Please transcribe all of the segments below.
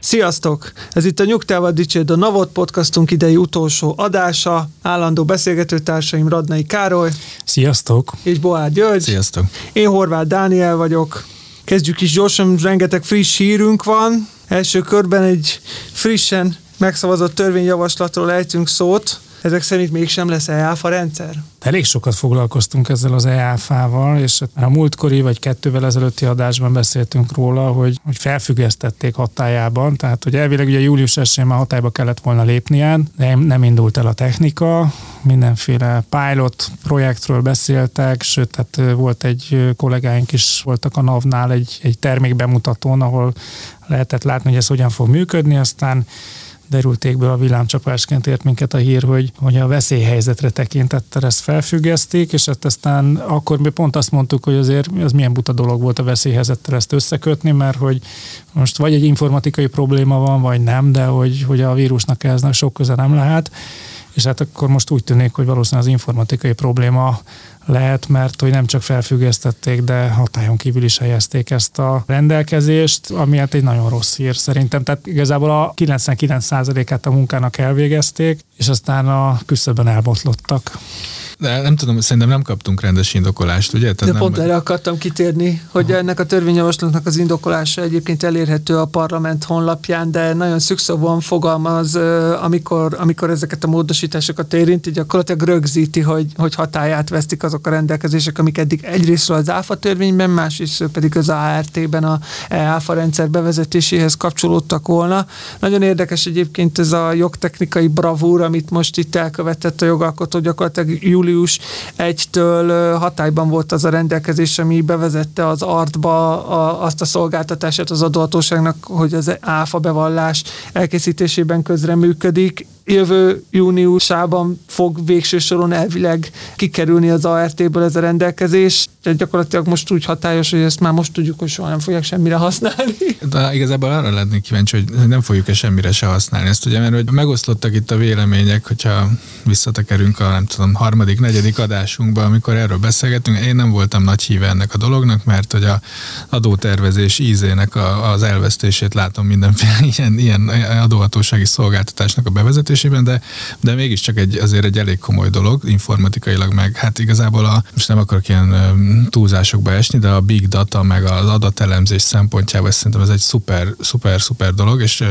Sziasztok! Ez itt a Nyugtával Dicsérd a Navot podcastunk idei utolsó adása. Állandó beszélgetőtársaim Radnai Károly Sziasztok! és Boár György. Sziasztok! Én Horváth Dániel vagyok. Kezdjük is gyorsan, rengeteg friss hírünk van. Első körben egy frissen megszavazott törvényjavaslatról ejtünk szót. Ezek szerint mégsem lesz EÁFA rendszer. Elég sokat foglalkoztunk ezzel az EÁFA-val, és már a múltkori vagy kettővel ezelőtti adásban beszéltünk róla, hogy, hogy felfüggesztették hatájában, tehát hogy elvileg ugye július 1 már hatályba kellett volna lépnie, de nem indult el a technika, mindenféle pilot projektről beszéltek, sőt, tehát volt egy kollégáink is voltak a NAV-nál egy, egy termékbemutatón, ahol lehetett látni, hogy ez hogyan fog működni, aztán derültékből a villámcsapásként ért minket a hír, hogy, hogy a veszélyhelyzetre tekintettel ezt felfüggeszték, és hát aztán akkor mi pont azt mondtuk, hogy azért ez milyen buta dolog volt a veszélyhelyzettel ezt összekötni, mert hogy most vagy egy informatikai probléma van, vagy nem, de hogy, hogy a vírusnak ez sok köze nem lehet. És hát akkor most úgy tűnik, hogy valószínűleg az informatikai probléma lehet, mert hogy nem csak felfüggesztették, de hatályon kívül is helyezték ezt a rendelkezést, ami hát egy nagyon rossz hír szerintem. Tehát igazából a 99%-át a munkának elvégezték, és aztán a küszöbben elbotlottak. De nem tudom, szerintem nem kaptunk rendes indokolást, ugye? Tehát De pont nem... erre akartam kitérni, hogy Aha. ennek a törvényjavaslatnak az indokolása egyébként elérhető a parlament honlapján, de nagyon szükszóban fogalmaz, amikor, amikor ezeket a módosításokat érinti, gyakorlatilag rögzíti, hogy, hogy hatáját vesztik azok a rendelkezések, amik eddig egyrészt az ÁFA törvényben, másrészt pedig az ART-ben a ÁFA rendszer bevezetéséhez kapcsolódtak volna. Nagyon érdekes egyébként ez a jogtechnikai bravúr, amit most itt elkövetett a jogalkotó gyakorlatilag júli július 1-től hatályban volt az a rendelkezés, ami bevezette az artba azt a szolgáltatását az adóhatóságnak, hogy az áfa bevallás elkészítésében közreműködik jövő júniusában fog végső soron elvileg kikerülni az ART-ből ez a rendelkezés. Tehát gyakorlatilag most úgy hatályos, hogy ezt már most tudjuk, hogy soha nem fogják semmire használni. De igazából arra lennék kíváncsi, hogy nem fogjuk-e semmire se használni ezt, ugye, mert hogy megoszlottak itt a vélemények, hogyha visszatekerünk a nem tudom, harmadik, negyedik adásunkba, amikor erről beszélgetünk, én nem voltam nagy híve ennek a dolognak, mert hogy a adótervezés ízének a, az elvesztését látom mindenféle ilyen, ilyen adóhatósági szolgáltatásnak a bevezetés működésében, de, de mégiscsak egy, azért egy elég komoly dolog, informatikailag meg, hát igazából a, most nem akarok ilyen túlzásokba esni, de a big data meg az adatelemzés szempontjából szerintem ez egy szuper, szuper, szuper dolog, és,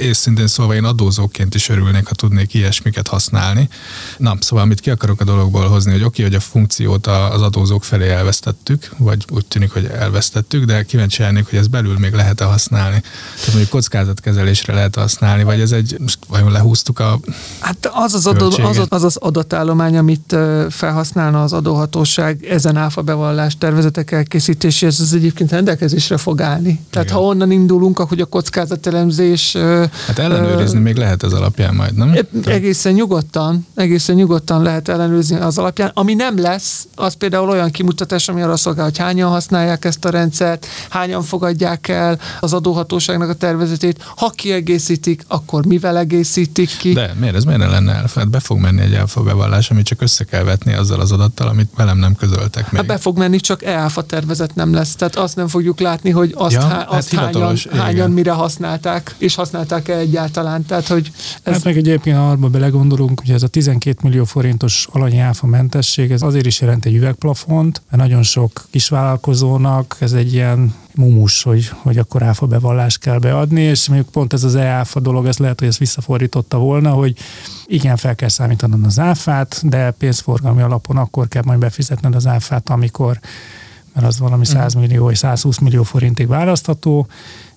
és szintén szóval én adózóként is örülnék, ha tudnék ilyesmiket használni. Na, szóval amit ki akarok a dologból hozni, hogy oké, okay, hogy a funkciót az adózók felé elvesztettük, vagy úgy tűnik, hogy elvesztettük, de kíváncsi lennék, hogy ez belül még lehet-e használni. Tehát mondjuk kockázatkezelésre lehet használni, vagy ez egy, most vajon lehúz húztuk a Hát az az, adó, az, az az adatállomány, amit felhasználna az adóhatóság ezen áfa bevallás tervezetek elkészítéséhez, az egyébként rendelkezésre fog állni. Tehát Igen. ha onnan indulunk, hogy a kockázatelemzés... Hát ellenőrizni uh, még lehet az alapján majd, nem? Egészen nyugodtan, egészen nyugodtan lehet ellenőrizni az alapján. Ami nem lesz, az például olyan kimutatás, ami arra szolgál, hogy hányan használják ezt a rendszert, hányan fogadják el az adóhatóságnak a tervezetét. Ha kiegészítik, akkor mivel egészítik, ki. De miért ez miért ne lenne elfa? Hát be fog menni egy elfa bevallás, amit csak össze kell vetni azzal az adattal, amit velem nem közöltek még. Hát be fog menni, csak elfa tervezet nem lesz. Tehát azt nem fogjuk látni, hogy azt, ja, há, azt hát hányan, hányan mire használták, és használták-e egyáltalán. Tehát, hogy ez... Hát meg egyébként, ha arba belegondolunk, hogy ez a 12 millió forintos alanyi áfa mentesség, ez azért is jelent egy üvegplafont, mert nagyon sok kisvállalkozónak ez egy ilyen mumus, hogy, hogy akkor áfa bevallást kell beadni, és mondjuk pont ez az e-áfa dolog, ez lehet, hogy ezt visszafordította volna, hogy igen, fel kell számítanod az áfát, de pénzforgalmi alapon akkor kell majd befizetned az áfát, amikor mert az valami 100 mhm. millió vagy 120 millió forintig választható,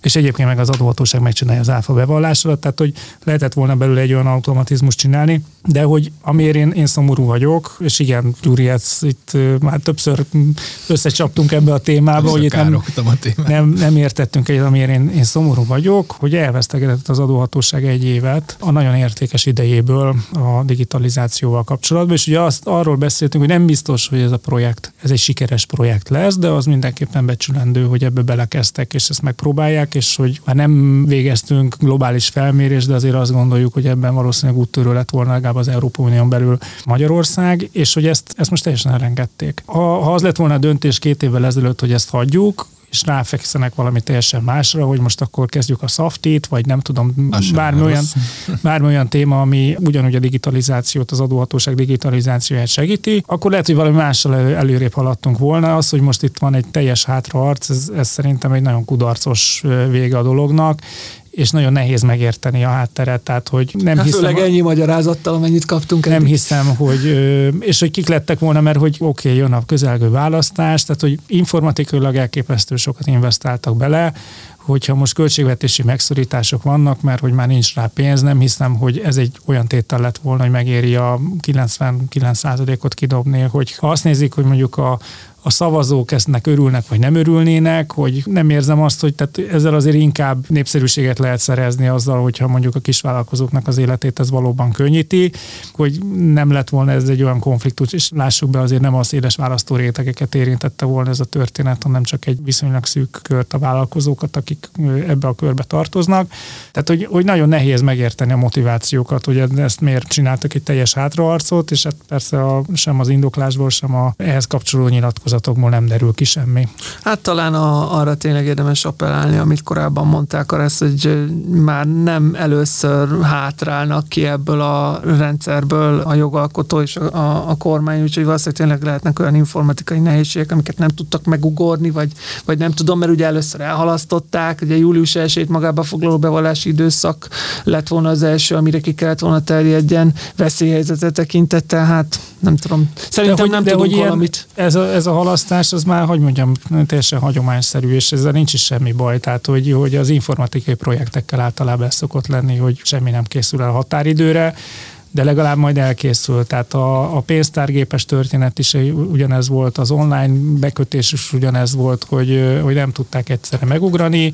és egyébként meg az adóhatóság megcsinálja az áfa bevallásodat, tehát hogy lehetett volna belőle egy olyan automatizmus csinálni, de hogy amiért én, én szomorú vagyok, és igen, Gyuri, ezt itt már többször összecsaptunk ebbe a témába, hogy itt nem, nem, nem értettünk egyet, amiért én, én szomorú vagyok, hogy elvesztegetett az adóhatóság egy évet a nagyon értékes idejéből a digitalizációval kapcsolatban, és ugye azt arról beszéltünk, hogy nem biztos, hogy ez a projekt, ez egy sikeres projekt lesz, de az mindenképpen becsülendő, hogy ebbe belekezdtek, és ezt megpróbálják, és hogy már nem végeztünk globális felmérés, de azért azt gondoljuk, hogy ebben valószínűleg úttörő lett volna legalább az Európai Unión belül Magyarország, és hogy ezt, ezt most teljesen elengedték. Ha, ha az lett volna a döntés két évvel ezelőtt, hogy ezt hagyjuk, és ráfekszenek valami teljesen másra, hogy most akkor kezdjük a softit, vagy nem tudom, bármi olyan, bármi olyan téma, ami ugyanúgy a digitalizációt, az adóhatóság digitalizációját segíti, akkor lehet, hogy valami mással előrébb haladtunk volna. Az, hogy most itt van egy teljes hátraarc, ez, ez szerintem egy nagyon kudarcos vége a dolognak, és nagyon nehéz megérteni a hátteret, tehát hogy nem hát hiszem... Főleg ennyi magyarázattal, amennyit kaptunk. Nem eddig. hiszem, hogy, és hogy kik lettek volna, mert hogy oké, okay, jön a közelgő választás, tehát hogy informatikailag elképesztő sokat investáltak bele, hogyha most költségvetési megszorítások vannak, mert hogy már nincs rá pénz, nem hiszem, hogy ez egy olyan tétel lett volna, hogy megéri a 99%-ot kidobni, hogy ha azt nézik, hogy mondjuk a, a szavazók eztnek örülnek, vagy nem örülnének, hogy nem érzem azt, hogy tehát ezzel azért inkább népszerűséget lehet szerezni azzal, hogyha mondjuk a kisvállalkozóknak az életét ez valóban könnyíti, hogy nem lett volna ez egy olyan konfliktus, és lássuk be azért nem a széles választó rétegeket érintette volna ez a történet, hanem csak egy viszonylag szűk kört a vállalkozókat, akik ebbe a körbe tartoznak. Tehát, hogy, hogy nagyon nehéz megérteni a motivációkat, hogy ezt miért csináltak egy teljes hátraarcot, és hát persze a, sem az indoklásból, sem a ehhez kapcsolódó nyilatkozat nyilatkozatokból nem derül ki semmi. Hát talán a, arra tényleg érdemes appellálni, amit korábban mondták, ezt, hogy már nem először hátrálnak ki ebből a rendszerből a jogalkotó és a, a, a kormány, úgyhogy valószínűleg tényleg lehetnek olyan informatikai nehézségek, amiket nem tudtak megugorni, vagy, vagy nem tudom, mert ugye először elhalasztották, ugye július 1 magába foglaló bevallási időszak lett volna az első, amire ki kellett volna terjedjen veszélyhelyzetet tekintettel, hát nem tudom. Szerintem de hogy, nem de tudunk hogy valamit. Ez a, ez a halasztás, az már, hogy mondjam, teljesen hagyományszerű, és ezzel nincs is semmi baj. Tehát, hogy, hogy az informatikai projektekkel általában ez szokott lenni, hogy semmi nem készül el határidőre, de legalább majd elkészül. Tehát a, a pénztárgépes történet is ugyanez volt, az online bekötés is ugyanez volt, hogy, hogy nem tudták egyszerre megugrani,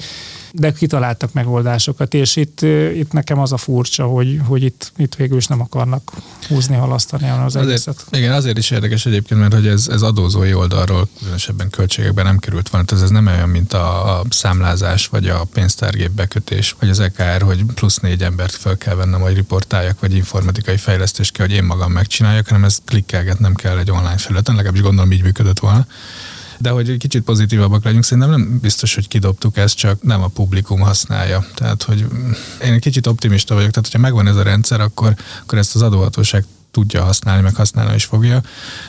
de kitaláltak megoldásokat, és itt, itt nekem az a furcsa, hogy, hogy itt, itt végül is nem akarnak húzni, halasztani az azért, egészet. Igen, azért is érdekes egyébként, mert hogy ez, ez adózói oldalról különösebben költségekben nem került van. Ez, ez nem olyan, mint a, a számlázás, vagy a pénztárgép bekötés, vagy az EKR, hogy plusz négy embert fel kell vennem, vagy riportáljak, vagy informatikai fejlesztést kell, hogy én magam megcsináljak, hanem ezt klikkelgetnem kell egy online felületen, legalábbis gondolom így működött volna. De hogy egy kicsit pozitívabbak legyünk, szerintem nem biztos, hogy kidobtuk ezt, csak nem a publikum használja. Tehát, hogy én egy kicsit optimista vagyok, tehát hogyha megvan ez a rendszer, akkor, akkor ezt az adóhatóság tudja használni, meg használni is fogja,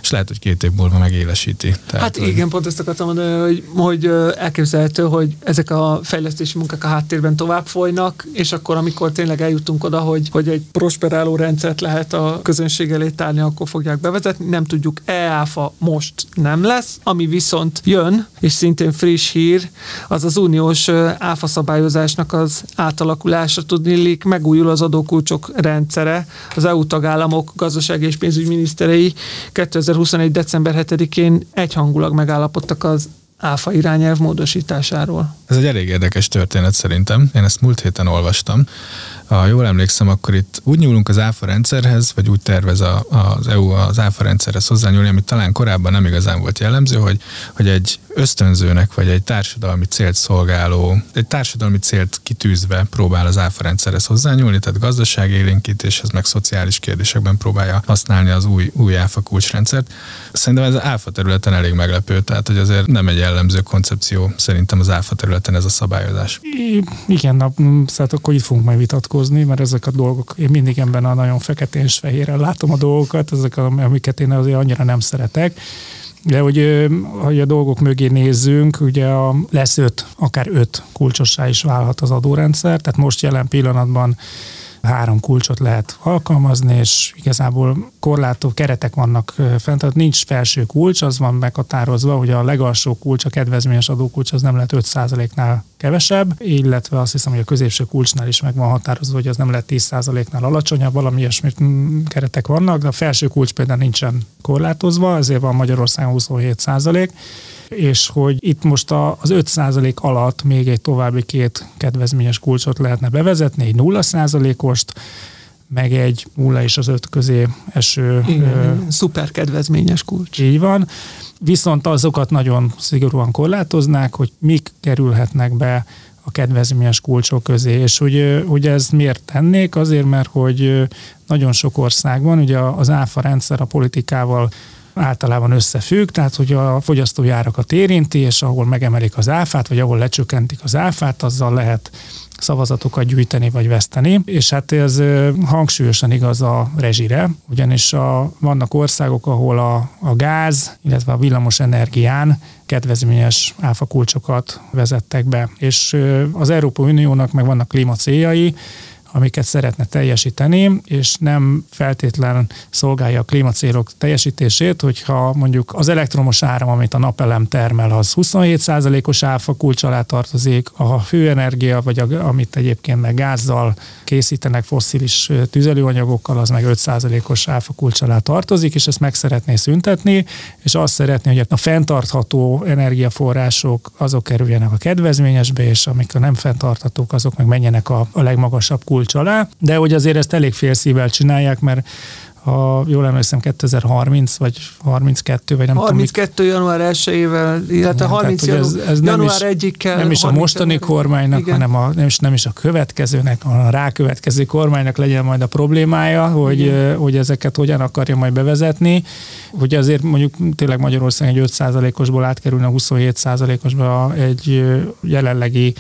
és lehet, hogy két év múlva megélesíti. Tehát, hát hogy... igen, pont ezt akartam mondani, hogy, hogy elképzelhető, hogy ezek a fejlesztési munkák a háttérben tovább folynak, és akkor, amikor tényleg eljutunk oda, hogy, hogy egy prosperáló rendszert lehet a közönség elé tárni, akkor fogják bevezetni. Nem tudjuk, EÁFA most nem lesz, ami viszont jön, és szintén friss hír, az az uniós áfa szabályozásnak az átalakulása tudni, megújul az adókulcsok rendszere, az EU tagállamok gazdasági és pénzügyminiszterei 2021. december 7-én egyhangulag megállapodtak az áfa irányelv módosításáról. Ez egy elég érdekes történet szerintem. Én ezt múlt héten olvastam. Ha jól emlékszem, akkor itt úgy nyúlunk az áfa rendszerhez, vagy úgy tervez a, az EU az áfa rendszerhez hozzányúlni, amit talán korábban nem igazán volt jellemző, hogy, hogy egy ösztönzőnek, vagy egy társadalmi célt szolgáló, egy társadalmi célt kitűzve próbál az áfa rendszerhez hozzányúlni, tehát gazdasági élénkítéshez, meg szociális kérdésekben próbálja használni az új, új áfa kulcsrendszert. Szerintem ez az áfa területen elég meglepő, tehát hogy azért nem egy jellemző koncepció szerintem az áfa területen ez a szabályozás. Igen, na, szóval akkor itt fogunk majd vitatkozni, mert ezek a dolgok, én mindig ebben a nagyon feketén és fehéren látom a dolgokat, ezek, amiket én azért annyira nem szeretek. De hogy, hogy a dolgok mögé nézzünk, ugye a, lesz öt, akár öt kulcsossá is válhat az adórendszer, tehát most jelen pillanatban három kulcsot lehet alkalmazni, és igazából korlátó keretek vannak fent, tehát nincs felső kulcs, az van meghatározva, hogy a legalsó kulcs, a kedvezményes adókulcs, az nem lehet 5%-nál kevesebb, illetve azt hiszem, hogy a középső kulcsnál is meg van határozva, hogy az nem lehet 10%-nál alacsonyabb, valami ilyesmit mm, keretek vannak, de a felső kulcs például nincsen korlátozva, ezért van Magyarországon 27%, és hogy itt most az 5% alatt még egy további két kedvezményes kulcsot lehetne bevezetni, egy 0%-ost, meg egy 0 és az 5 közé eső. Igen, ö, szuper kedvezményes kulcs. Így van. Viszont azokat nagyon szigorúan korlátoznák, hogy mik kerülhetnek be a kedvezményes kulcsok közé. És hogy, hogy ez miért tennék? Azért, mert hogy nagyon sok országban ugye az áfa rendszer a politikával általában összefügg, tehát hogy a fogyasztói árakat érinti, és ahol megemelik az áfát, vagy ahol lecsökkentik az áfát, azzal lehet szavazatokat gyűjteni vagy veszteni, és hát ez hangsúlyosan igaz a rezsire, ugyanis a, vannak országok, ahol a, a gáz, illetve a villamos energián kedvezményes áfakulcsokat vezettek be, és az Európai Uniónak meg vannak klímacéljai, amiket szeretne teljesíteni, és nem feltétlen szolgálja a klímacélok teljesítését, hogyha mondjuk az elektromos áram, amit a napelem termel, az 27%-os áfa kulcs alá tartozik, a hőenergia, vagy a, amit egyébként meg gázzal készítenek fosszilis tüzelőanyagokkal, az meg 5%-os áfa kulcs alá tartozik, és ezt meg szeretné szüntetni, és azt szeretné, hogy a fenntartható energiaforrások azok kerüljenek a kedvezményesbe, és amik a nem fenntarthatók, azok meg menjenek a, a legmagasabb kulcs kulcs alá, de hogy azért ezt elég félszívvel csinálják, mert ha jól emlékszem 2030 vagy 32 vagy nem 32 tudom. január 1-ével, illetve ja, 30 tehát, ez, ez január 1 kell. Nem is a mostani kormánynak, igen. hanem a, nem, is, nem is a következőnek, hanem a rákövetkező kormánynak legyen majd a problémája, hogy, hogy ezeket hogyan akarja majd bevezetni. Hogy azért mondjuk tényleg Magyarország egy 5%-osból átkerülne a 27%-osba egy jelenlegi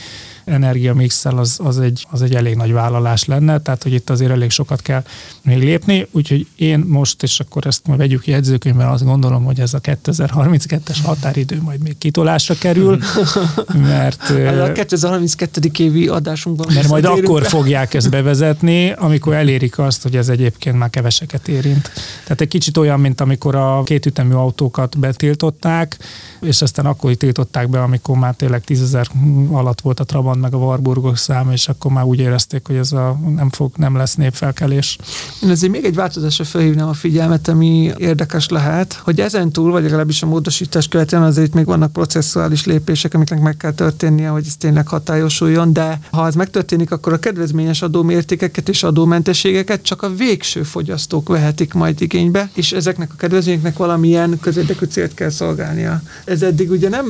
energiamixel az, az, egy, az egy elég nagy vállalás lenne, tehát hogy itt azért elég sokat kell még lépni, úgyhogy én most, és akkor ezt majd vegyük jegyzőkönyvben, azt gondolom, hogy ez a 2032-es határidő majd még kitolásra kerül, mert... A 2032. évi adásunkban Mert majd akkor fogják ezt bevezetni, amikor elérik azt, hogy ez egyébként már keveseket érint. Tehát egy kicsit olyan, mint amikor a kétütemű autókat betiltották, és aztán akkor tiltották be, amikor már tényleg tízezer alatt volt a Trabant meg a Warburgok szám, és akkor már úgy érezték, hogy ez a, nem, fog, nem lesz népfelkelés. Én azért még egy változásra felhívnám a figyelmet, ami érdekes lehet, hogy ezen túl, vagy legalábbis a módosítás követően azért még vannak processuális lépések, amiknek meg kell történnie, hogy ez tényleg hatályosuljon, de ha ez megtörténik, akkor a kedvezményes adómértékeket és adómentességeket csak a végső fogyasztók vehetik majd igénybe, és ezeknek a kedvezményeknek valamilyen közérdekű célt kell szolgálnia. Ez eddig ugye nem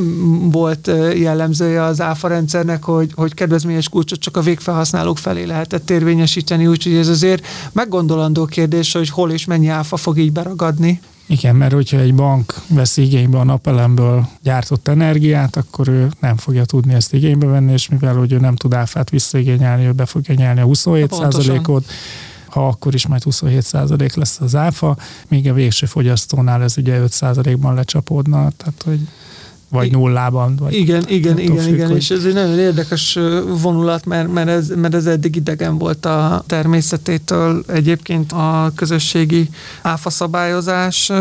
volt jellemzője az áfa rendszernek, hogy, hogy kedvezményes kulcsot csak a végfelhasználók felé lehetett érvényesíteni, úgyhogy ez azért meggondolandó kérdés, hogy hol és mennyi áfa fog így beragadni. Igen, mert hogyha egy bank vesz igénybe a napelemből gyártott energiát, akkor ő nem fogja tudni ezt igénybe venni, és mivel hogy ő nem tud áfát visszaigényelni, ő be fogja nyelni a 27%-ot, ha akkor is majd 27% lesz az áfa, míg a végső fogyasztónál ez ugye 5%-ban lecsapódna, tehát hogy vagy nullában. Vagy igen, igen, igen, függ, igen, hogy... és ez egy nagyon érdekes vonulat, mert, mert, ez, mert ez eddig idegen volt a természetétől. Egyébként a közösségi áfaszabályozás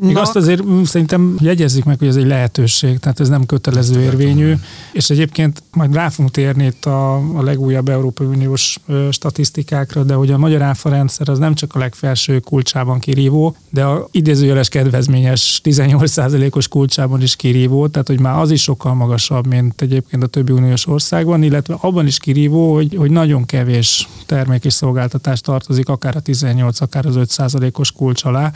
még azt azért szerintem jegyezzük meg, hogy ez egy lehetőség, tehát ez nem kötelező érvényű, és egyébként majd rá fogunk térni itt a, a legújabb Európai Uniós statisztikákra, de hogy a magyar áfa rendszer az nem csak a legfelső kulcsában kirívó, de a idézőjeles kedvezményes 18%-os kulcsában is kirívó, tehát hogy már az is sokkal magasabb, mint egyébként a többi uniós országban, illetve abban is kirívó, hogy, hogy nagyon kevés termék és szolgáltatás tartozik akár a 18, akár az 5%-os kulcs alá.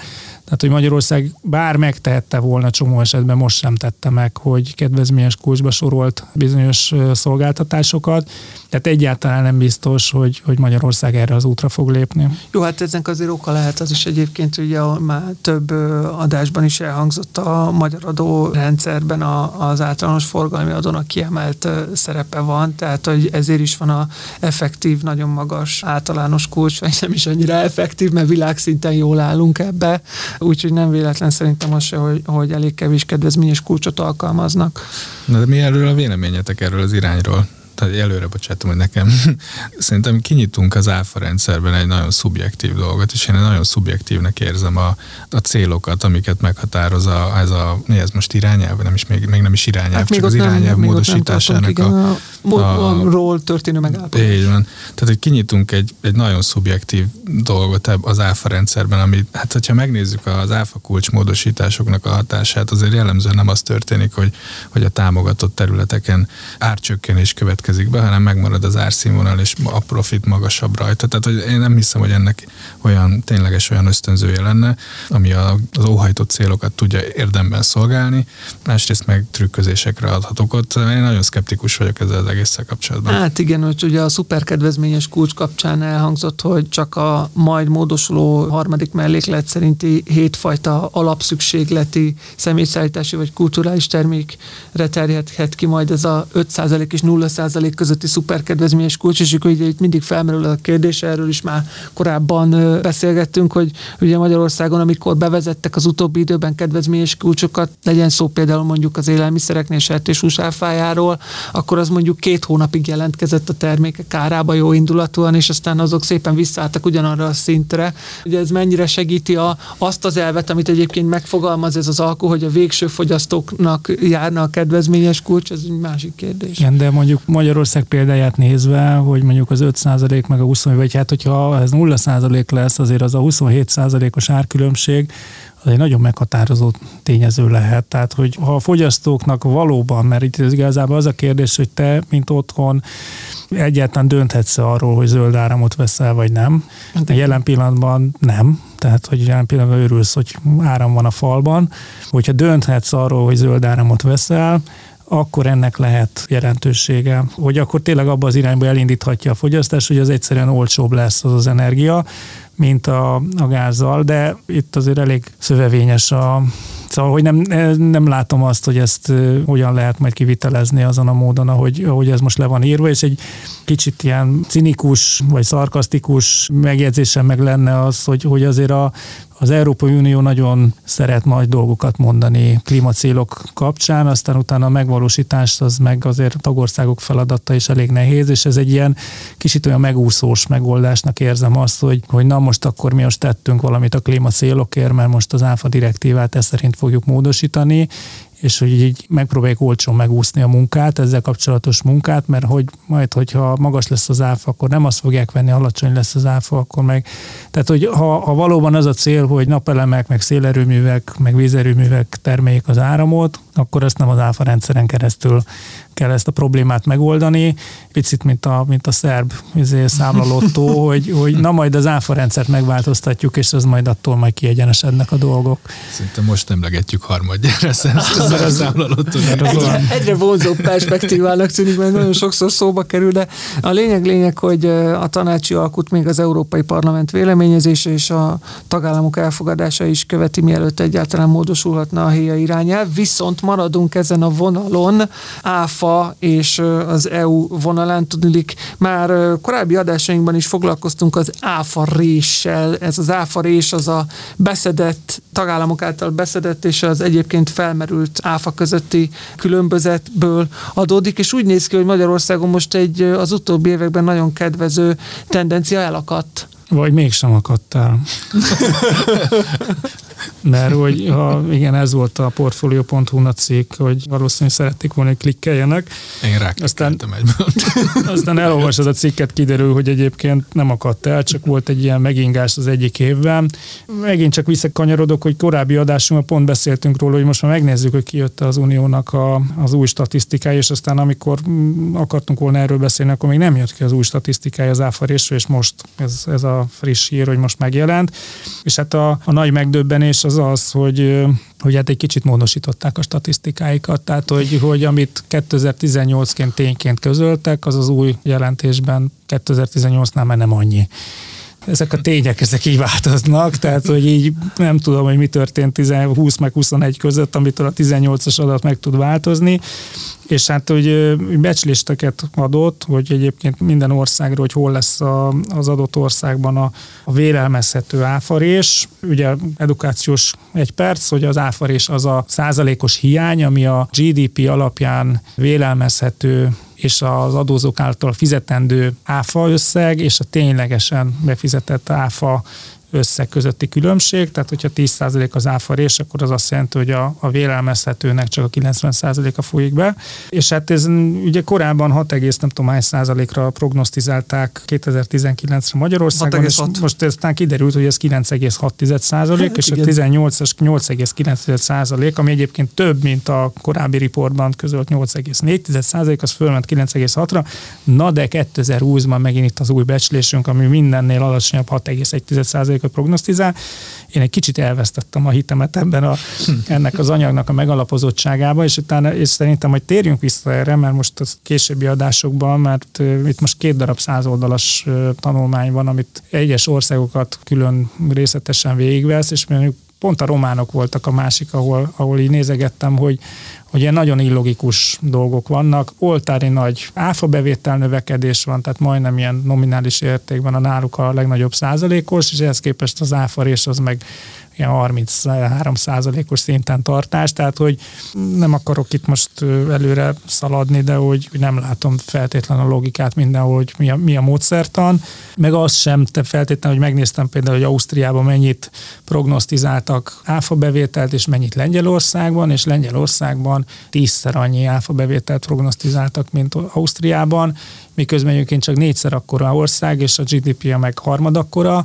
Tehát, hogy Magyarország bár megtehette volna csomó esetben, most sem tette meg, hogy kedvezményes kulcsba sorolt bizonyos szolgáltatásokat, tehát egyáltalán nem biztos, hogy, hogy Magyarország erre az útra fog lépni. Jó, hát ezen azért oka lehet az is egyébként, ugye már több adásban is elhangzott a magyar adórendszerben a, az általános forgalmi adónak kiemelt szerepe van, tehát hogy ezért is van a effektív, nagyon magas általános kulcs, vagy nem is annyira effektív, mert világszinten jól állunk ebbe, úgyhogy nem véletlen szerintem az se, hogy, hogy elég kevés kedvezményes kulcsot alkalmaznak. Na de mi erről a véleményetek erről az irányról? Tehát előre bocsátom, hogy nekem szerintem kinyitunk az áfa rendszerben egy nagyon szubjektív dolgot, és én nagyon szubjektívnek érzem a, a célokat, amiket meghatároz a, ez a, mi ez most irányelv, nem is, még, még nem is irányelv, hát csak az irányelv nem, módosításának a, a, a, a, ról történő megállapodás. Így van. Tehát, hogy kinyitunk egy, egy nagyon szubjektív dolgot az áfa rendszerben, ami, hát hogyha megnézzük az áfa kulcs módosításoknak a hatását, azért jellemzően nem az történik, hogy, hogy a támogatott területeken árcsökkenés következik be, hanem megmarad az árszínvonal, és a profit magasabb rajta. Tehát, hogy én nem hiszem, hogy ennek olyan tényleges olyan ösztönzője lenne, ami az óhajtott célokat tudja érdemben szolgálni, másrészt meg trükközésekre adhatok ott. Én nagyon szkeptikus vagyok ezzel az egésszel kapcsolatban. Hát igen, hogy ugye a szuperkedvezményes kulcs kapcsán elhangzott, hogy csak a majd módosuló harmadik melléklet szerinti hétfajta alapszükségleti személyszállítási vagy kulturális termékre terjedhet ki majd ez a 5% és 0% közötti szuperkedvezményes kulcs, és akkor itt mindig felmerül a kérdés, erről is már korábban beszélgettünk, hogy ugye Magyarországon, amikor bevezettek az utóbbi időben kedvezményes kulcsokat, legyen szó például mondjuk az élelmiszereknél sertéshús áfájáról, akkor az mondjuk két hónapig jelentkezett a termékek kárába jó indulatúan, és aztán azok szépen visszaálltak ugyanarra a szintre. Ugye ez mennyire segíti a, azt az elvet, amit egyébként megfogalmaz ez az alkó, hogy a végső fogyasztóknak járna a kedvezményes kulcs, ez egy másik kérdés. Igen, de mondjuk Magyarország példáját nézve, hogy mondjuk az 5% meg a 20, vagy hát hogyha ez 0% lesz, azért az a 27%-os árkülönbség, az egy nagyon meghatározó tényező lehet. Tehát, hogy ha a fogyasztóknak valóban, mert itt igazából az a kérdés, hogy te, mint otthon, egyáltalán dönthetsz arról, hogy zöld áramot veszel, vagy nem. De hát jelen pillanatban nem. Tehát, hogy jelen pillanatban örülsz, hogy áram van a falban. Hogyha dönthetsz arról, hogy zöld áramot veszel, akkor ennek lehet jelentősége, hogy akkor tényleg abba az irányba elindíthatja a fogyasztás, hogy az egyszerűen olcsóbb lesz az az energia, mint a, a gázzal, de itt azért elég szövevényes a, Szóval, hogy nem, nem látom azt, hogy ezt hogyan lehet majd kivitelezni azon a módon, ahogy, ahogy ez most le van írva, és egy kicsit ilyen cinikus vagy szarkasztikus megjegyzésem meg lenne az, hogy, hogy azért a, az Európai Unió nagyon szeret majd dolgokat mondani klímacélok kapcsán, aztán utána a megvalósítást az meg azért tagországok feladata is elég nehéz, és ez egy ilyen kicsit olyan megúszós megoldásnak érzem azt, hogy, hogy na most akkor mi most tettünk valamit a klímacélokért, mert most az ÁFA direktívát ezt szerint fogjuk módosítani, és hogy így megpróbáljuk olcsón megúszni a munkát, ezzel kapcsolatos munkát, mert hogy majd, hogyha magas lesz az áfa, akkor nem azt fogják venni, alacsony lesz az áfa, akkor meg. Tehát, hogy ha, ha valóban az a cél, hogy napelemek, meg szélerőművek, meg vízerőművek termeljék az áramot, akkor ezt nem az áfa rendszeren keresztül kell ezt a problémát megoldani. Picit, mint a, mint a szerb izé, számlalottó, hogy, hogy na majd az áfa rendszert megváltoztatjuk, és az majd attól majd kiegyenesednek a dolgok. Szerintem most emlegetjük harmadjára a számlalottó. Egyre, egyre vonzóbb perspektívának tűnik, mert nagyon sokszor szóba kerül, de a lényeg lényeg, hogy a tanácsi alkut még az Európai Parlament véleményezése és a tagállamok elfogadása is követi, mielőtt egyáltalán módosulhatna a héja irányelv, viszont maradunk ezen a vonalon, áfa és az EU vonalán. Tudnilik, már korábbi adásainkban is foglalkoztunk az ÁFA réssel. Ez az ÁFA rés az a beszedett, tagállamok által beszedett és az egyébként felmerült ÁFA közötti különbözetből adódik, és úgy néz ki, hogy Magyarországon most egy az utóbbi években nagyon kedvező tendencia elakadt. Vagy mégsem akadtál. Mert hogy ha igen, ez volt a portfolio.hu cikk, hogy valószínűleg szerették volna, hogy klikkeljenek. Én rá aztán, egyből. aztán elolvasod a cikket, kiderül, hogy egyébként nem akadt el, csak volt egy ilyen megingás az egyik évben. Megint csak visszakanyarodok, hogy korábbi adásunkban pont beszéltünk róla, hogy most már megnézzük, hogy kijött az Uniónak a, az új statisztikája, és aztán amikor mm, akartunk volna erről beszélni, akkor még nem jött ki az új statisztikája az áfarésről, és most ez, ez a friss hír, hogy most megjelent. És hát a, a nagy megdöbbenés kérdés az az, hogy hogy hát egy kicsit módosították a statisztikáikat, tehát hogy, hogy amit 2018-ként tényként közöltek, az az új jelentésben 2018-nál már nem annyi. Ezek a tények, ezek így változnak, tehát hogy így nem tudom, hogy mi történt 20 meg 21 között, amitől a 18-as adat meg tud változni, és hát hogy becslisteket adott, hogy egyébként minden országról, hogy hol lesz a, az adott országban a, a vélelmezhető áfarés. Ugye edukációs egy perc, hogy az áfarés az a százalékos hiány, ami a GDP alapján vélelmezhető és az adózók által fizetendő áfa összeg, és a ténylegesen befizetett áfa összeg közötti különbség, tehát hogyha 10% az áfarés, akkor az azt jelenti, hogy a, a vélelmezhetőnek csak a 90%-a folyik be, és hát ez ugye korábban 6, nem tudom hány százalékra prognosztizálták 2019-re Magyarországon, és most aztán kiderült, hogy ez 9,6 százalék, hát, és igen. a 18-as 8,9 százalék, ami egyébként több, mint a korábbi riportban közölt 8,4 százalék, az fölment 9,6-ra, na de 2020-ban megint itt az új becslésünk, ami mindennél alacsonyabb 6,1 százalék százalékot prognosztizál. Én egy kicsit elvesztettem a hitemet ebben a, ennek az anyagnak a megalapozottságába, és utána és szerintem, hogy térjünk vissza erre, mert most a későbbi adásokban, mert itt most két darab százoldalas tanulmány van, amit egyes országokat külön részletesen végigvesz, és mondjuk pont a románok voltak a másik, ahol, ahol így nézegettem, hogy, hogy ilyen nagyon illogikus dolgok vannak. Oltári nagy áfa bevétel növekedés van, tehát majdnem ilyen nominális értékben a náluk a legnagyobb százalékos, és ehhez képest az áfarés az meg ilyen 33 százalékos szinten tartás, tehát hogy nem akarok itt most előre szaladni, de hogy nem látom feltétlenül a logikát mindenhol, hogy mi a, mi a módszertan, meg azt sem te feltétlenül, hogy megnéztem például, hogy Ausztriában mennyit prognosztizáltak áfa bevételt, és mennyit Lengyelországban, és Lengyelországban tízszer annyi áfa bevételt prognosztizáltak, mint Ausztriában, miközben egyébként csak négyszer akkora ország, és a GDP-a meg harmad akkora,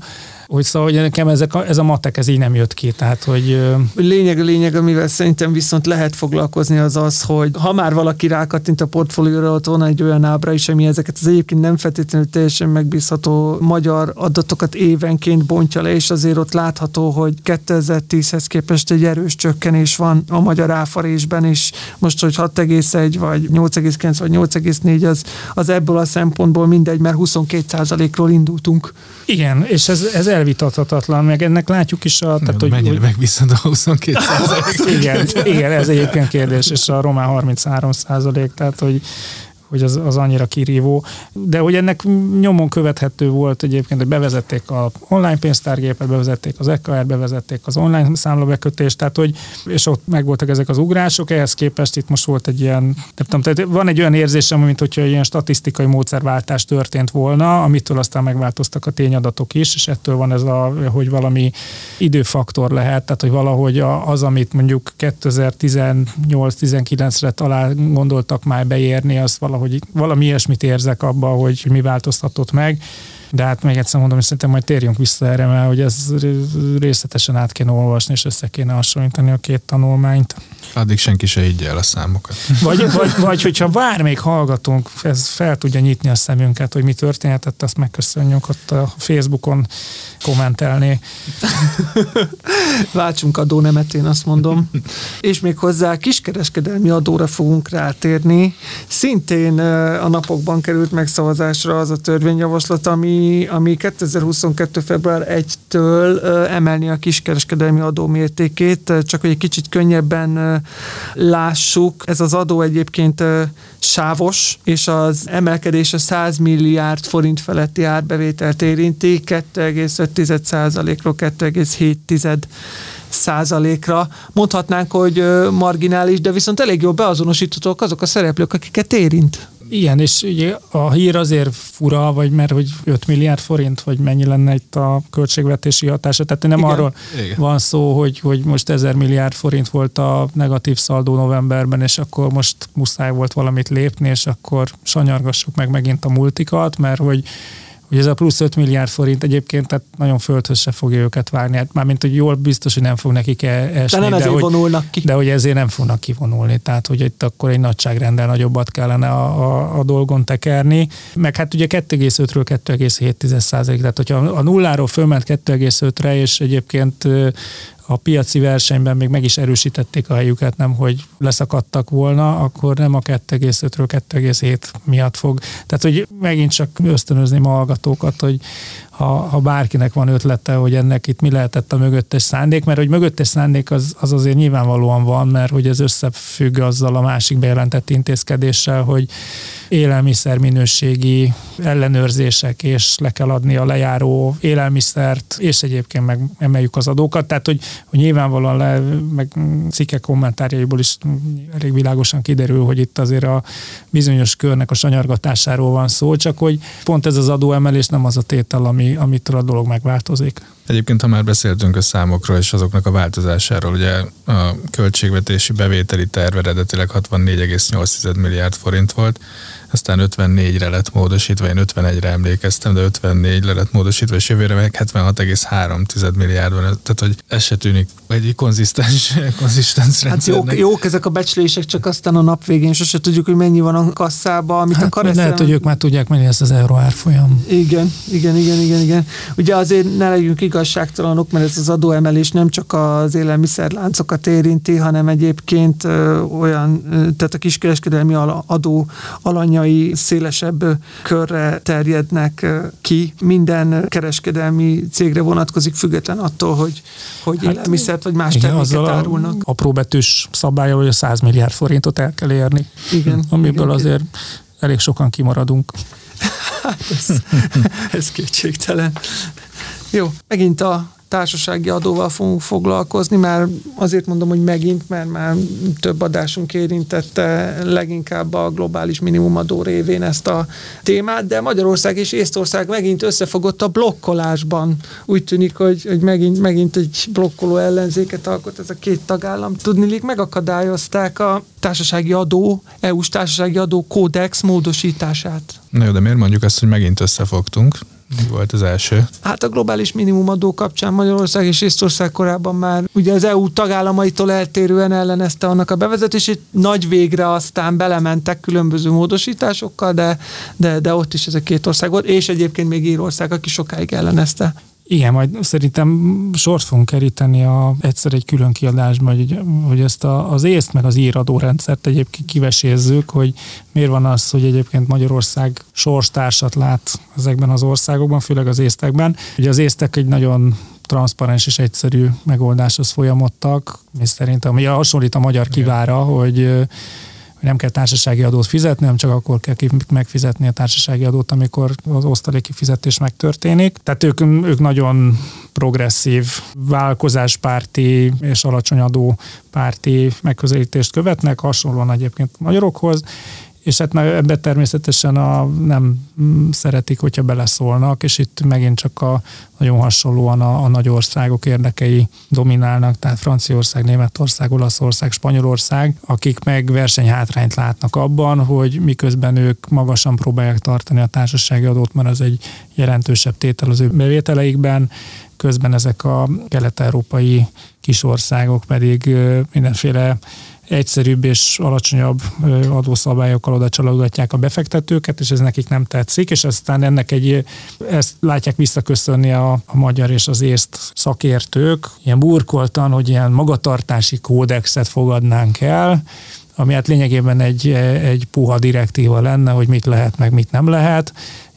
hogy szóval, hogy nekem ezek a, ez a matek, ez így nem jött ki, tehát, hogy... Lényeg, a lényeg, amivel szerintem viszont lehet foglalkozni az az, hogy ha már valaki rákattint a portfólióra, ott van egy olyan ábra is, ami ezeket az egyébként nem feltétlenül teljesen megbízható magyar adatokat évenként bontja le, és azért ott látható, hogy 2010-hez képest egy erős csökkenés van a magyar áfarésben, és most, hogy 6,1 vagy 8,9 vagy 8,4, az, az ebből a szempontból mindegy, mert 22%-ról indultunk. Igen, és ez, ez elvitathatatlan, meg ennek látjuk is a... Tehát, hogy, mennyire hogy, megbízható a 22 igen, igen, ez egyébként kérdés, és a román 33 százalék, tehát hogy hogy az, az annyira kirívó. De hogy ennek nyomon követhető volt egyébként, hogy bevezették a online pénztárgépet, bevezették az EKR, bevezették az online számlabekötést, tehát hogy, és ott megvoltak ezek az ugrások, ehhez képest itt most volt egy ilyen, nem tudom, tehát van egy olyan érzésem, mint hogyha ilyen statisztikai módszerváltás történt volna, amitől aztán megváltoztak a tényadatok is, és ettől van ez a, hogy valami időfaktor lehet, tehát hogy valahogy az, amit mondjuk 2018-19-re talán gondoltak már beérni, az valahogy valahogy valami ilyesmit érzek abba, hogy mi változtatott meg. De hát még egyszer mondom, hogy szerintem majd térjünk vissza erre, mert hogy ez részletesen át kéne olvasni, és össze kéne hasonlítani a két tanulmányt. Addig senki se így el a számokat. Vagy, vagy, vagy hogyha bármelyik hallgatónk ez fel tudja nyitni a szemünket, hogy mi történhetett, azt megköszönjük ott a Facebookon kommentelni. Váltsunk adónemet, én azt mondom. És még hozzá kiskereskedelmi adóra fogunk rátérni. Szintén a napokban került megszavazásra az a törvényjavaslat, ami, ami 2022. február 1-től emelni a kiskereskedelmi adó mértékét, csak hogy egy kicsit könnyebben lássuk. Ez az adó egyébként sávos, és az emelkedés a 100 milliárd forint feletti árbevételt érinti, 2,5%-ról 2,7 százalékra. Mondhatnánk, hogy marginális, de viszont elég jól beazonosíthatók azok a szereplők, akiket érint. Igen, és ugye a hír azért fura, vagy mert hogy 5 milliárd forint, vagy mennyi lenne itt a költségvetési hatása. Tehát nem Igen. arról Igen. van szó, hogy, hogy most 1000 milliárd forint volt a negatív szaldó novemberben, és akkor most muszáj volt valamit lépni, és akkor sanyargassuk meg megint a multikat, mert hogy hogy ez a plusz 5 milliárd forint egyébként tehát nagyon földhöz se fogja őket várni. Hát mármint, hogy jól biztos, hogy nem fog nekik e- esni. De nem ezért hogy, vonulnak ki. De hogy ezért nem fognak kivonulni. Tehát, hogy itt akkor egy nagyságrendel nagyobbat kellene a, a, a dolgon tekerni. Meg hát ugye 2,5-ről 2,7 százalék. Tehát, hogyha a nulláról fölment 2,5-re, és egyébként a piaci versenyben még meg is erősítették a helyüket, nem hogy leszakadtak volna, akkor nem a 2,5-ről 2,7 miatt fog. Tehát, hogy megint csak ösztönözni a hallgatókat, hogy ha, ha bárkinek van ötlete, hogy ennek itt mi lehetett a mögöttes szándék, mert hogy mögöttes szándék az, az azért nyilvánvalóan van, mert hogy ez összefügg azzal a másik bejelentett intézkedéssel, hogy élelmiszer minőségi ellenőrzések, és le kell adni a lejáró élelmiszert, és egyébként meg emeljük az adókat. Tehát, hogy, hogy nyilvánvalóan le, meg cikkek kommentárjaiból is elég világosan kiderül, hogy itt azért a bizonyos körnek a sanyargatásáról van szó, csak hogy pont ez az adóemelés nem az a tétel, ami, amitől a dolog megváltozik. Egyébként, ha már beszéltünk a számokról és azoknak a változásáról, ugye a költségvetési bevételi terv eredetileg 64,8 milliárd forint volt, aztán 54-re lett módosítva, én 51-re emlékeztem, de 54-re lett módosítva, és jövőre meg 76,3 milliárd van. Tehát, hogy ez se tűnik egy konzisztens, konzisztens Hát jók, jók, ezek a becslések, csak aztán a nap végén sose tudjuk, hogy mennyi van a kasszába, amit hát, a kareszem... Lehet, hogy ők már tudják, mennyi ez az euró árfolyam. Igen, igen, igen, igen, igen. Ugye azért ne legyünk igazságtalanok, mert ez az adóemelés nem csak az élelmiszerláncokat érinti, hanem egyébként ö, olyan, ö, tehát a kiskereskedelmi adó alanya irányai szélesebb körre terjednek ki. Minden kereskedelmi cégre vonatkozik, független attól, hogy, hogy hát, élelmiszert vagy más igen, terméket árulnak. Apróbetűs szabálya, hogy a 100 milliárd forintot el kell érni. Igen. Amiből igen, azért elég sokan kimaradunk. Hát ez, ez kétségtelen. Jó, megint a társasági adóval fogunk foglalkozni, már azért mondom, hogy megint, mert már több adásunk érintette leginkább a globális minimumadó révén ezt a témát, de Magyarország és Észtország megint összefogott a blokkolásban. Úgy tűnik, hogy, hogy megint, megint egy blokkoló ellenzéket alkot ez a két tagállam. Tudnilik megakadályozták a társasági adó, EU-s társasági adó kódex módosítását. Na jó, de miért mondjuk azt, hogy megint összefogtunk? Mi volt az első? Hát a globális minimumadó kapcsán Magyarország és Észtország korábban már ugye az EU tagállamaitól eltérően ellenezte annak a bevezetését, nagy végre aztán belementek különböző módosításokkal, de, de, de ott is ez a két ország volt, és egyébként még Írország, aki sokáig ellenezte. Igen, majd szerintem sort fogunk keríteni a, egyszer egy külön kiadásban, hogy, hogy ezt a, az észt meg az íradórendszert egyébként kivesézzük, hogy miért van az, hogy egyébként Magyarország sorstársat lát ezekben az országokban, főleg az észtekben. Ugye az észtek egy nagyon transzparens és egyszerű megoldáshoz folyamodtak, mi szerint, ami hasonlít a magyar kivára, hogy nem kell társasági adót fizetni, hanem csak akkor kell megfizetni a társasági adót, amikor az osztaléki fizetés megtörténik. Tehát ők, ők nagyon progresszív, vállalkozáspárti és alacsony adópárti megközelítést követnek, hasonlóan egyébként magyarokhoz, és hát ebbe természetesen a, nem szeretik, hogyha beleszólnak, és itt megint csak a nagyon hasonlóan a, a nagy országok érdekei dominálnak, tehát Franciaország, Németország, Olaszország, Spanyolország, akik meg versenyhátrányt látnak abban, hogy miközben ők magasan próbálják tartani a társasági adót, mert az egy jelentősebb tétel az ő bevételeikben, közben ezek a kelet-európai kisországok pedig mindenféle egyszerűbb és alacsonyabb adószabályokkal oda csalódhatják a befektetőket, és ez nekik nem tetszik, és aztán ennek egy, ezt látják visszaköszönni a, a magyar és az észt szakértők, ilyen burkoltan, hogy ilyen magatartási kódexet fogadnánk el, ami hát lényegében egy, egy puha direktíva lenne, hogy mit lehet, meg mit nem lehet,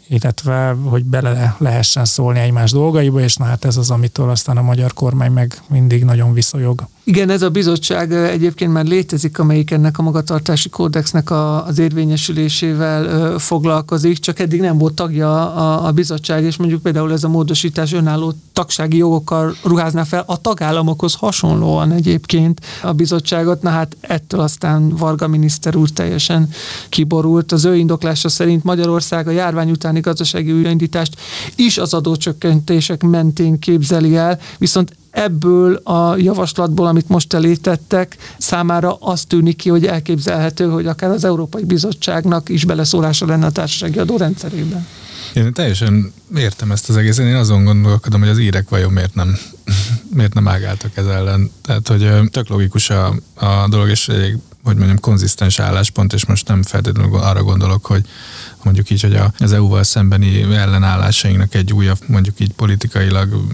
illetve hogy bele lehessen szólni egymás dolgaiba, és na hát ez az, amitől aztán a magyar kormány meg mindig nagyon viszonyog. Igen, ez a bizottság egyébként már létezik, amelyik ennek a magatartási kódexnek a, az érvényesülésével foglalkozik, csak eddig nem volt tagja a, a bizottság, és mondjuk például ez a módosítás önálló tagsági jogokkal ruházná fel a tagállamokhoz hasonlóan egyébként a bizottságot, na hát ettől aztán Varga miniszter úr teljesen kiborult. Az ő indoklása szerint Magyarország a járvány utáni gazdasági újraindítást is az adócsökkentések mentén képzeli el, viszont ebből a javaslatból, amit most elétettek, számára az tűnik ki, hogy elképzelhető, hogy akár az Európai Bizottságnak is beleszólása lenne a társasági adó rendszerében. Én teljesen értem ezt az egészet. Én azon gondolkodom, hogy az írek vajon miért nem, miért nem ágáltak ez ellen. Tehát, hogy tök logikus a, a dolog, és hogy mondjam, konzisztens álláspont, és most nem feltétlenül arra gondolok, hogy mondjuk így, hogy az EU-val szembeni ellenállásainknak egy újabb, mondjuk így politikailag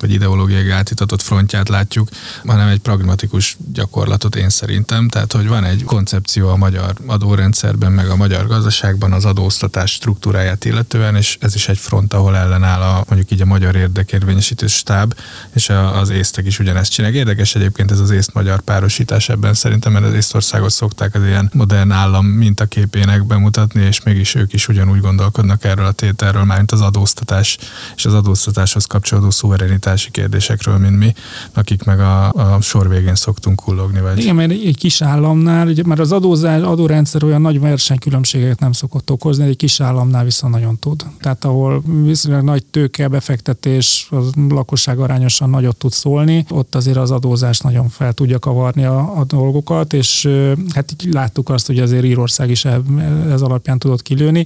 vagy ideológiai átitatott frontját látjuk, hanem egy pragmatikus gyakorlatot én szerintem. Tehát, hogy van egy koncepció a magyar adórendszerben, meg a magyar gazdaságban az adóztatás struktúráját illetően, és ez is egy front, ahol ellenáll a, mondjuk így a magyar érdekérvényesítő stáb, és az észtek is ugyanezt csinálják. Érdekes egyébként ez az észt-magyar párosítás ebben szerintem, mert az Észtországot szokták az ilyen modern állam mintaképének bemutatni, és mégis ők is ugyanúgy gondolkodnak erről a tételről, mármint az adóztatás és az adóztatáshoz kapcsolódó szuverenitási kérdésekről, mint mi, akik meg a, a sor végén szoktunk kullogni. Vagy... Igen, mert egy kis államnál, ugye, mert az adózás, adórendszer olyan nagy versenykülönbségeket nem szokott okozni, egy kis államnál viszont nagyon tud. Tehát ahol viszonylag nagy tőke befektetés, a lakosság arányosan nagyot tud szólni, ott azért az adózás nagyon fel tudja kavarni a, a dolgokat, és hát így láttuk azt, hogy azért Írország is ez alapján tudott kilőni.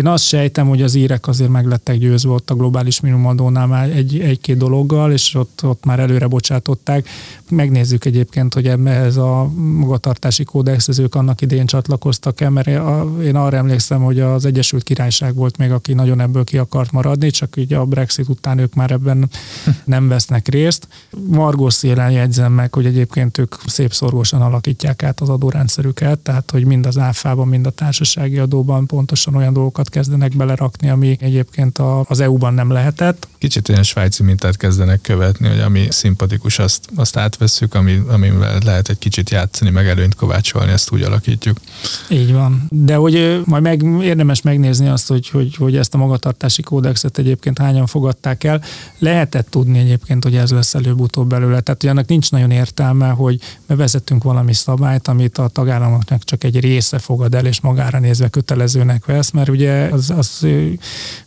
Én azt sejtem, hogy az írek azért meg lettek győzve ott a globális minimumadónál már egy, egy-két dologgal, és ott, ott már előre bocsátották. Megnézzük egyébként, hogy ez a magatartási kódex, ők annak idején csatlakoztak el, mert én arra emlékszem, hogy az Egyesült Királyság volt még, aki nagyon ebből ki akart maradni, csak így a Brexit után ők már ebben nem vesznek részt. Margó szélen jegyzem meg, hogy egyébként ők szép szorgósan alakítják át az adórendszerüket, tehát hogy mind az áfában, mind a társasági adóban pontosan olyan dolgokat kezdenek belerakni, ami egyébként a, az EU-ban nem lehetett. Kicsit ilyen svájci mintát kezdenek követni, hogy ami szimpatikus, azt, azt átvesszük, ami, amivel lehet egy kicsit játszani, meg előnyt kovácsolni, ezt úgy alakítjuk. Így van. De hogy majd meg, érdemes megnézni azt, hogy, hogy, hogy ezt a magatartási kódexet egyébként hányan fogadták el. Lehetett tudni egyébként, hogy ez lesz előbb-utóbb belőle. Tehát, hogy annak nincs nagyon értelme, hogy bevezetünk valami szabályt, amit a tagállamoknak csak egy része fogad el, és magára nézve kötelezőnek vesz, mert ugye az, az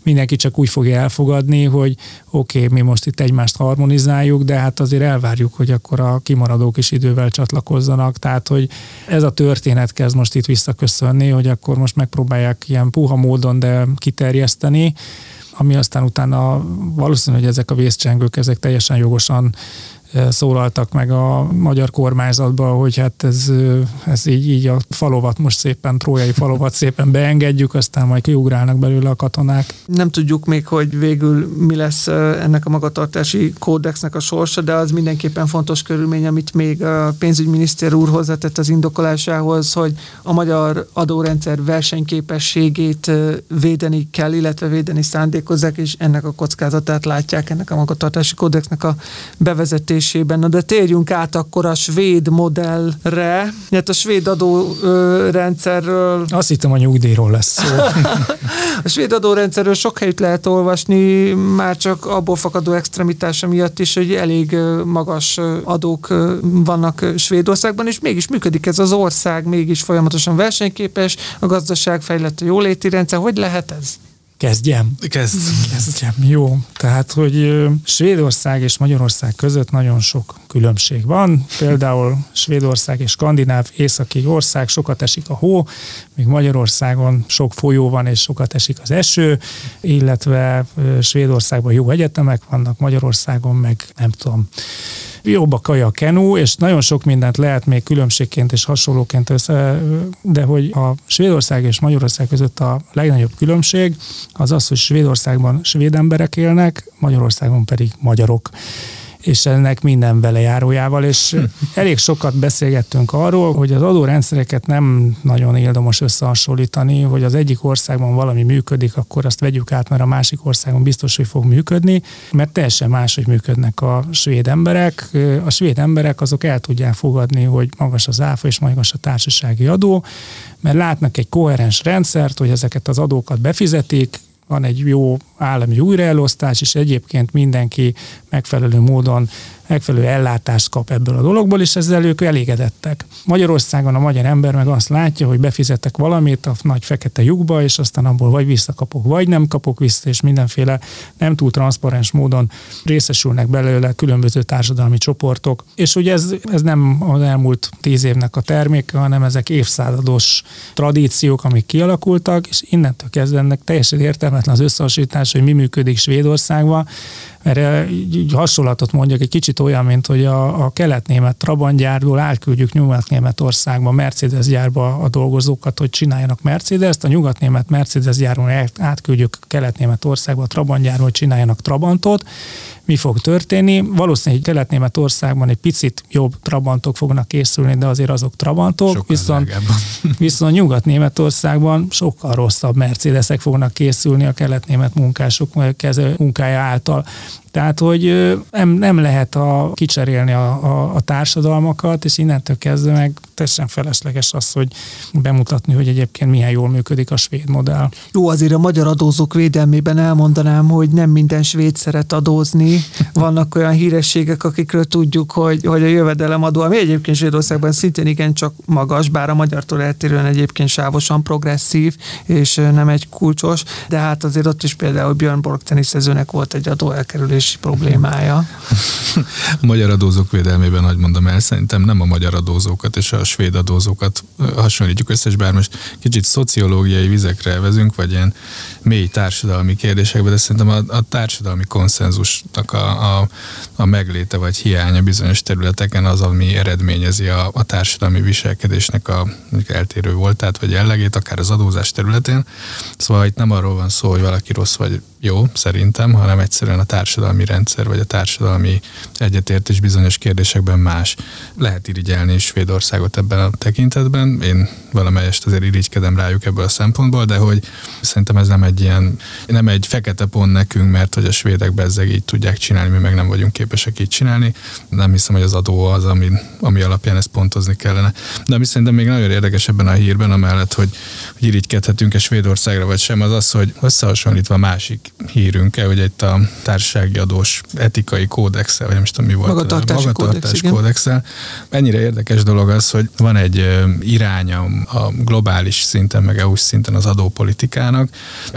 mindenki csak úgy fogja elfogadni, hogy oké, okay, mi most itt egymást harmonizáljuk, de hát azért elvárjuk, hogy akkor a kimaradók is idővel csatlakozzanak, tehát hogy ez a történet kezd most itt visszaköszönni, hogy akkor most megpróbálják ilyen puha módon, de kiterjeszteni, ami aztán utána valószínű, hogy ezek a vészcsengők, ezek teljesen jogosan szólaltak meg a magyar kormányzatba, hogy hát ez, ez így, így a falovat most szépen, trójai falovat szépen beengedjük, aztán majd kiugrálnak belőle a katonák. Nem tudjuk még, hogy végül mi lesz ennek a magatartási kódexnek a sorsa, de az mindenképpen fontos körülmény, amit még a pénzügyminiszter úr hozzátett az indokolásához, hogy a magyar adórendszer versenyképességét védeni kell, illetve védeni szándékozzák, és ennek a kockázatát látják ennek a magatartási kódexnek a bevezetés működésében. Na de térjünk át akkor a svéd modellre. Hát a svéd adórendszerről... Azt hittem a nyugdíjról lesz szó. a svéd adórendszerről sok helyt lehet olvasni, már csak abból fakadó extremitása miatt is, hogy elég magas adók vannak Svédországban, és mégis működik ez az ország, mégis folyamatosan versenyképes, a gazdaság fejlett, a jóléti rendszer. Hogy lehet ez? Kezdjem? Kezd. Kezdjem, jó. Tehát, hogy Svédország és Magyarország között nagyon sok különbség van. Például Svédország és Skandináv északi ország, sokat esik a hó, míg Magyarországon sok folyó van és sokat esik az eső, illetve Svédországban jó egyetemek vannak, Magyarországon meg nem tudom, jobb a kaja kenú, és nagyon sok mindent lehet még különbségként és hasonlóként össze, de hogy a Svédország és Magyarország között a legnagyobb különbség az az, hogy Svédországban svéd emberek élnek, Magyarországon pedig magyarok és ennek minden belejárójával, és elég sokat beszélgettünk arról, hogy az adórendszereket nem nagyon érdemes összehasonlítani, hogy az egyik országban valami működik, akkor azt vegyük át, mert a másik országban biztos, hogy fog működni, mert teljesen más, hogy működnek a svéd emberek. A svéd emberek azok el tudják fogadni, hogy magas az áfa és magas a társasági adó, mert látnak egy koherens rendszert, hogy ezeket az adókat befizetik, van egy jó állami újraelosztás, és egyébként mindenki megfelelő módon megfelelő ellátást kap ebből a dologból, és ezzel ők elégedettek. Magyarországon a magyar ember meg azt látja, hogy befizetek valamit a nagy fekete lyukba, és aztán abból vagy visszakapok, vagy nem kapok vissza, és mindenféle nem túl transzparens módon részesülnek belőle különböző társadalmi csoportok. És ugye ez, ez nem az elmúlt tíz évnek a terméke, hanem ezek évszázados tradíciók, amik kialakultak, és innentől kezdve ennek teljesen értelmetlen az összehasonlítás, hogy mi működik Svédországban, mert hasonlatot mondjak, egy kicsit olyan, mint hogy a, a kelet-német Trabant gyárból átküldjük Nyugat-Németországba, Mercedes gyárba a dolgozókat, hogy csináljanak Mercedes-t, a nyugat-német Mercedes gyáron átküldjük Kelet-Németországba a Trabant gyárba, hogy csináljanak Trabantot, mi fog történni. Valószínűleg Kelet-Németországban egy picit jobb Trabantok fognak készülni, de azért azok Trabantok, sokkal viszont, viszont Nyugat-Németországban sokkal rosszabb Mercedesek fognak készülni a kelet-német munkások munkája által. Tehát, hogy nem, nem lehet a, kicserélni a, a, a társadalmakat, és innentől kezdve meg teljesen felesleges az, hogy bemutatni, hogy egyébként milyen jól működik a svéd modell. Jó, azért a magyar adózók védelmében elmondanám, hogy nem minden svéd szeret adózni. Vannak olyan hírességek, akikről tudjuk, hogy, hogy a jövedelemadó, ami egyébként Svédországban szintén igen csak magas, bár a magyartól eltérően egyébként sávosan progresszív, és nem egy kulcsos, de hát azért ott is például Björn Borg teniszezőnek volt egy adóelkerülés fizetési problémája. a magyar adózók védelmében, hogy mondom el, szerintem nem a magyar adózókat és a svéd adózókat hasonlítjuk össze, és bár most kicsit szociológiai vizekre vezünk, vagy ilyen mély társadalmi kérdésekbe, de szerintem a, a társadalmi konszenzusnak a, a, a megléte vagy hiánya bizonyos területeken az, ami eredményezi a, a társadalmi viselkedésnek a eltérő voltát, vagy jellegét, akár az adózás területén. Szóval itt nem arról van szó, hogy valaki rossz vagy jó, szerintem, hanem egyszerűen a társadalmi rendszer, vagy a társadalmi egyetértés bizonyos kérdésekben más. Lehet irigyelni Svédországot ebben a tekintetben, én valamelyest azért irigykedem rájuk ebből a szempontból, de hogy szerintem ez nem egy ilyen, nem egy fekete pont nekünk, mert hogy a svédek bezzeg így tudják csinálni, mi meg nem vagyunk képesek így csinálni. Nem hiszem, hogy az adó az, ami, ami alapján ezt pontozni kellene. De ami szerintem még nagyon érdekes ebben a hírben, amellett, hogy, hogy irigykedhetünk-e Svédországra vagy sem, az az, hogy összehasonlítva másik hírünkkel, hogy egy a társasági adós etikai kódexel, vagy nem is tudom mi volt. Magatartási, magatartási kódex, kódexel. Ennyire érdekes dolog az, hogy van egy iránya a globális szinten, meg EU szinten az adópolitikának,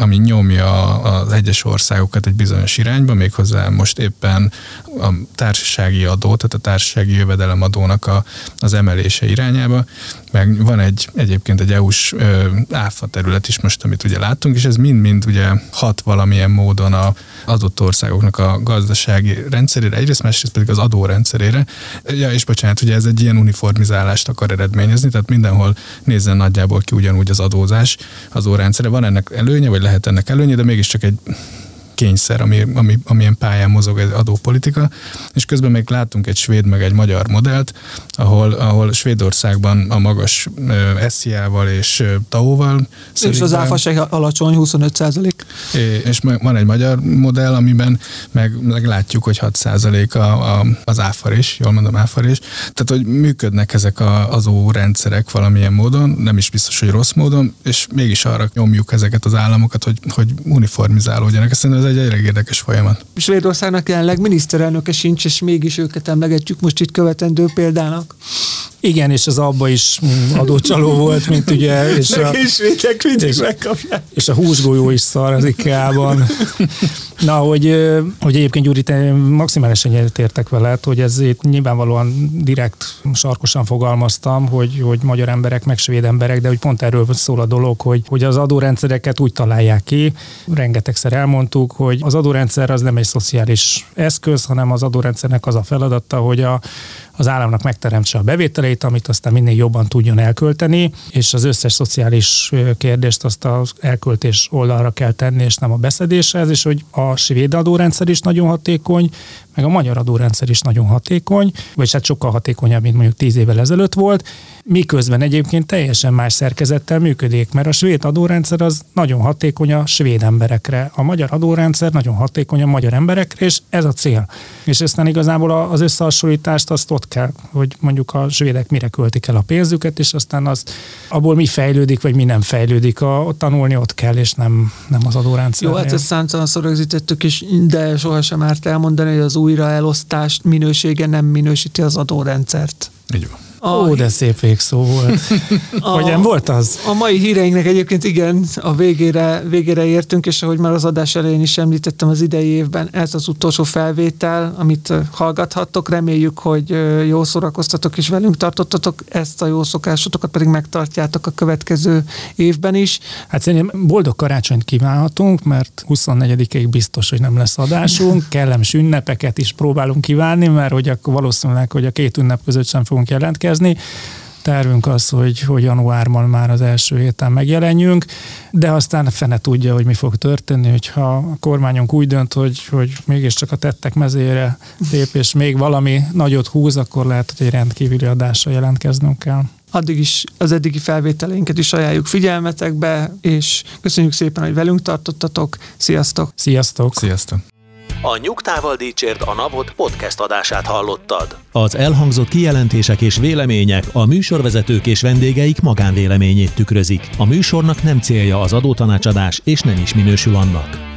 ami nyomja az egyes országokat egy bizonyos irányba, méghozzá most éppen a társasági adó, tehát a társasági jövedelemadónak a, az emelése irányába, meg van egy egyébként egy EU-s áfa terület is most, amit ugye láttunk, és ez mind-mind ugye hat valamilyen módon a adott országoknak a gazdasági rendszerére, egyrészt másrészt pedig az adórendszerére. Ja, és bocsánat, ugye ez egy ilyen uniformizálást akar eredményezni, tehát mindenhol nézzen nagyjából ki ugyanúgy az adózás, az órendszere. Van ennek előnye, vagy lehet ennek előnye, de mégiscsak egy kényszer, ami, ami, amilyen pályán mozog egy adópolitika, és közben még látunk egy svéd meg egy magyar modellt, ahol, ahol Svédországban a magas SZIA-val és TAO-val. És az áfa se alacsony, 25 százalék. És van egy magyar modell, amiben meg, meg látjuk, hogy 6 százalék a, a, az áfarés, jól mondom áfarés. Tehát, hogy működnek ezek a, az rendszerek valamilyen módon, nem is biztos, hogy rossz módon, és mégis arra nyomjuk ezeket az államokat, hogy, hogy uniformizálódjanak. Ezt szerintem egy elég érdekes folyamat. Svédországnak jelenleg miniszterelnöke sincs, és mégis őket emlegetjük most itt követendő példának. Igen, és az abba is adócsaló volt, mint ugye, és a, és, és, és a húsgolyó is szar az IKEA-ban. Na, hogy, hogy egyébként Gyuri, te maximálisan egyetértek veled, hogy ez itt nyilvánvalóan direkt sarkosan fogalmaztam, hogy, hogy magyar emberek, meg svéd emberek, de hogy pont erről szól a dolog, hogy, hogy az adórendszereket úgy találják ki, rengetegszer elmondtuk, hogy az adórendszer az nem egy szociális eszköz, hanem az adórendszernek az a feladata, hogy a, az államnak megteremtse a bevételeit, amit aztán minél jobban tudjon elkölteni, és az összes szociális kérdést azt az elköltés oldalra kell tenni, és nem a beszedéshez, és hogy a svéd adórendszer is nagyon hatékony, meg a magyar adórendszer is nagyon hatékony, vagy hát sokkal hatékonyabb, mint mondjuk tíz évvel ezelőtt volt, miközben egyébként teljesen más szerkezettel működik, mert a svéd adórendszer az nagyon hatékony a svéd emberekre, a magyar adórendszer nagyon hatékony a magyar emberekre, és ez a cél. És aztán igazából az összehasonlítást azt ott kell, hogy mondjuk a svédek mire költik el a pénzüket, és aztán az abból mi fejlődik, vagy mi nem fejlődik, a, ott tanulni ott kell, és nem, nem az adórendszer. Jó, hát ezt számtalanszor rögzítettük is, de sohasem árt elmondani, hogy az újraelosztást minősége nem minősíti az adórendszert. Így van. A, Ó, de szép végszó volt. A, Hogy nem volt az? A mai híreinknek egyébként igen, a végére, végére értünk, és ahogy már az adás elején is említettem az idei évben, ez az utolsó felvétel, amit hallgathattok. Reméljük, hogy jó szórakoztatok és velünk tartottatok, ezt a jó szokásotokat pedig megtartjátok a következő évben is. Hát szerintem boldog karácsonyt kívánhatunk, mert 24-ig biztos, hogy nem lesz adásunk. Kellemes ünnepeket is próbálunk kívánni, mert hogy akkor valószínűleg, hogy a két ünnep között sem fogunk jelentkezni tervünk az, hogy, hogy januárban már az első héten megjelenjünk, de aztán fene tudja, hogy mi fog történni, hogyha a kormányunk úgy dönt, hogy, hogy mégiscsak a tettek mezére lép, és még valami nagyot húz, akkor lehet, hogy egy rendkívüli adásra jelentkeznünk kell addig is az eddigi felvételeinket is ajánljuk figyelmetekbe, és köszönjük szépen, hogy velünk tartottatok. Sziasztok! Sziasztok! Sziasztok! A Nyugtával Dícsért a Napot podcast adását hallottad. Az elhangzott kijelentések és vélemények a műsorvezetők és vendégeik magánvéleményét tükrözik. A műsornak nem célja az adótanácsadás, és nem is minősül annak.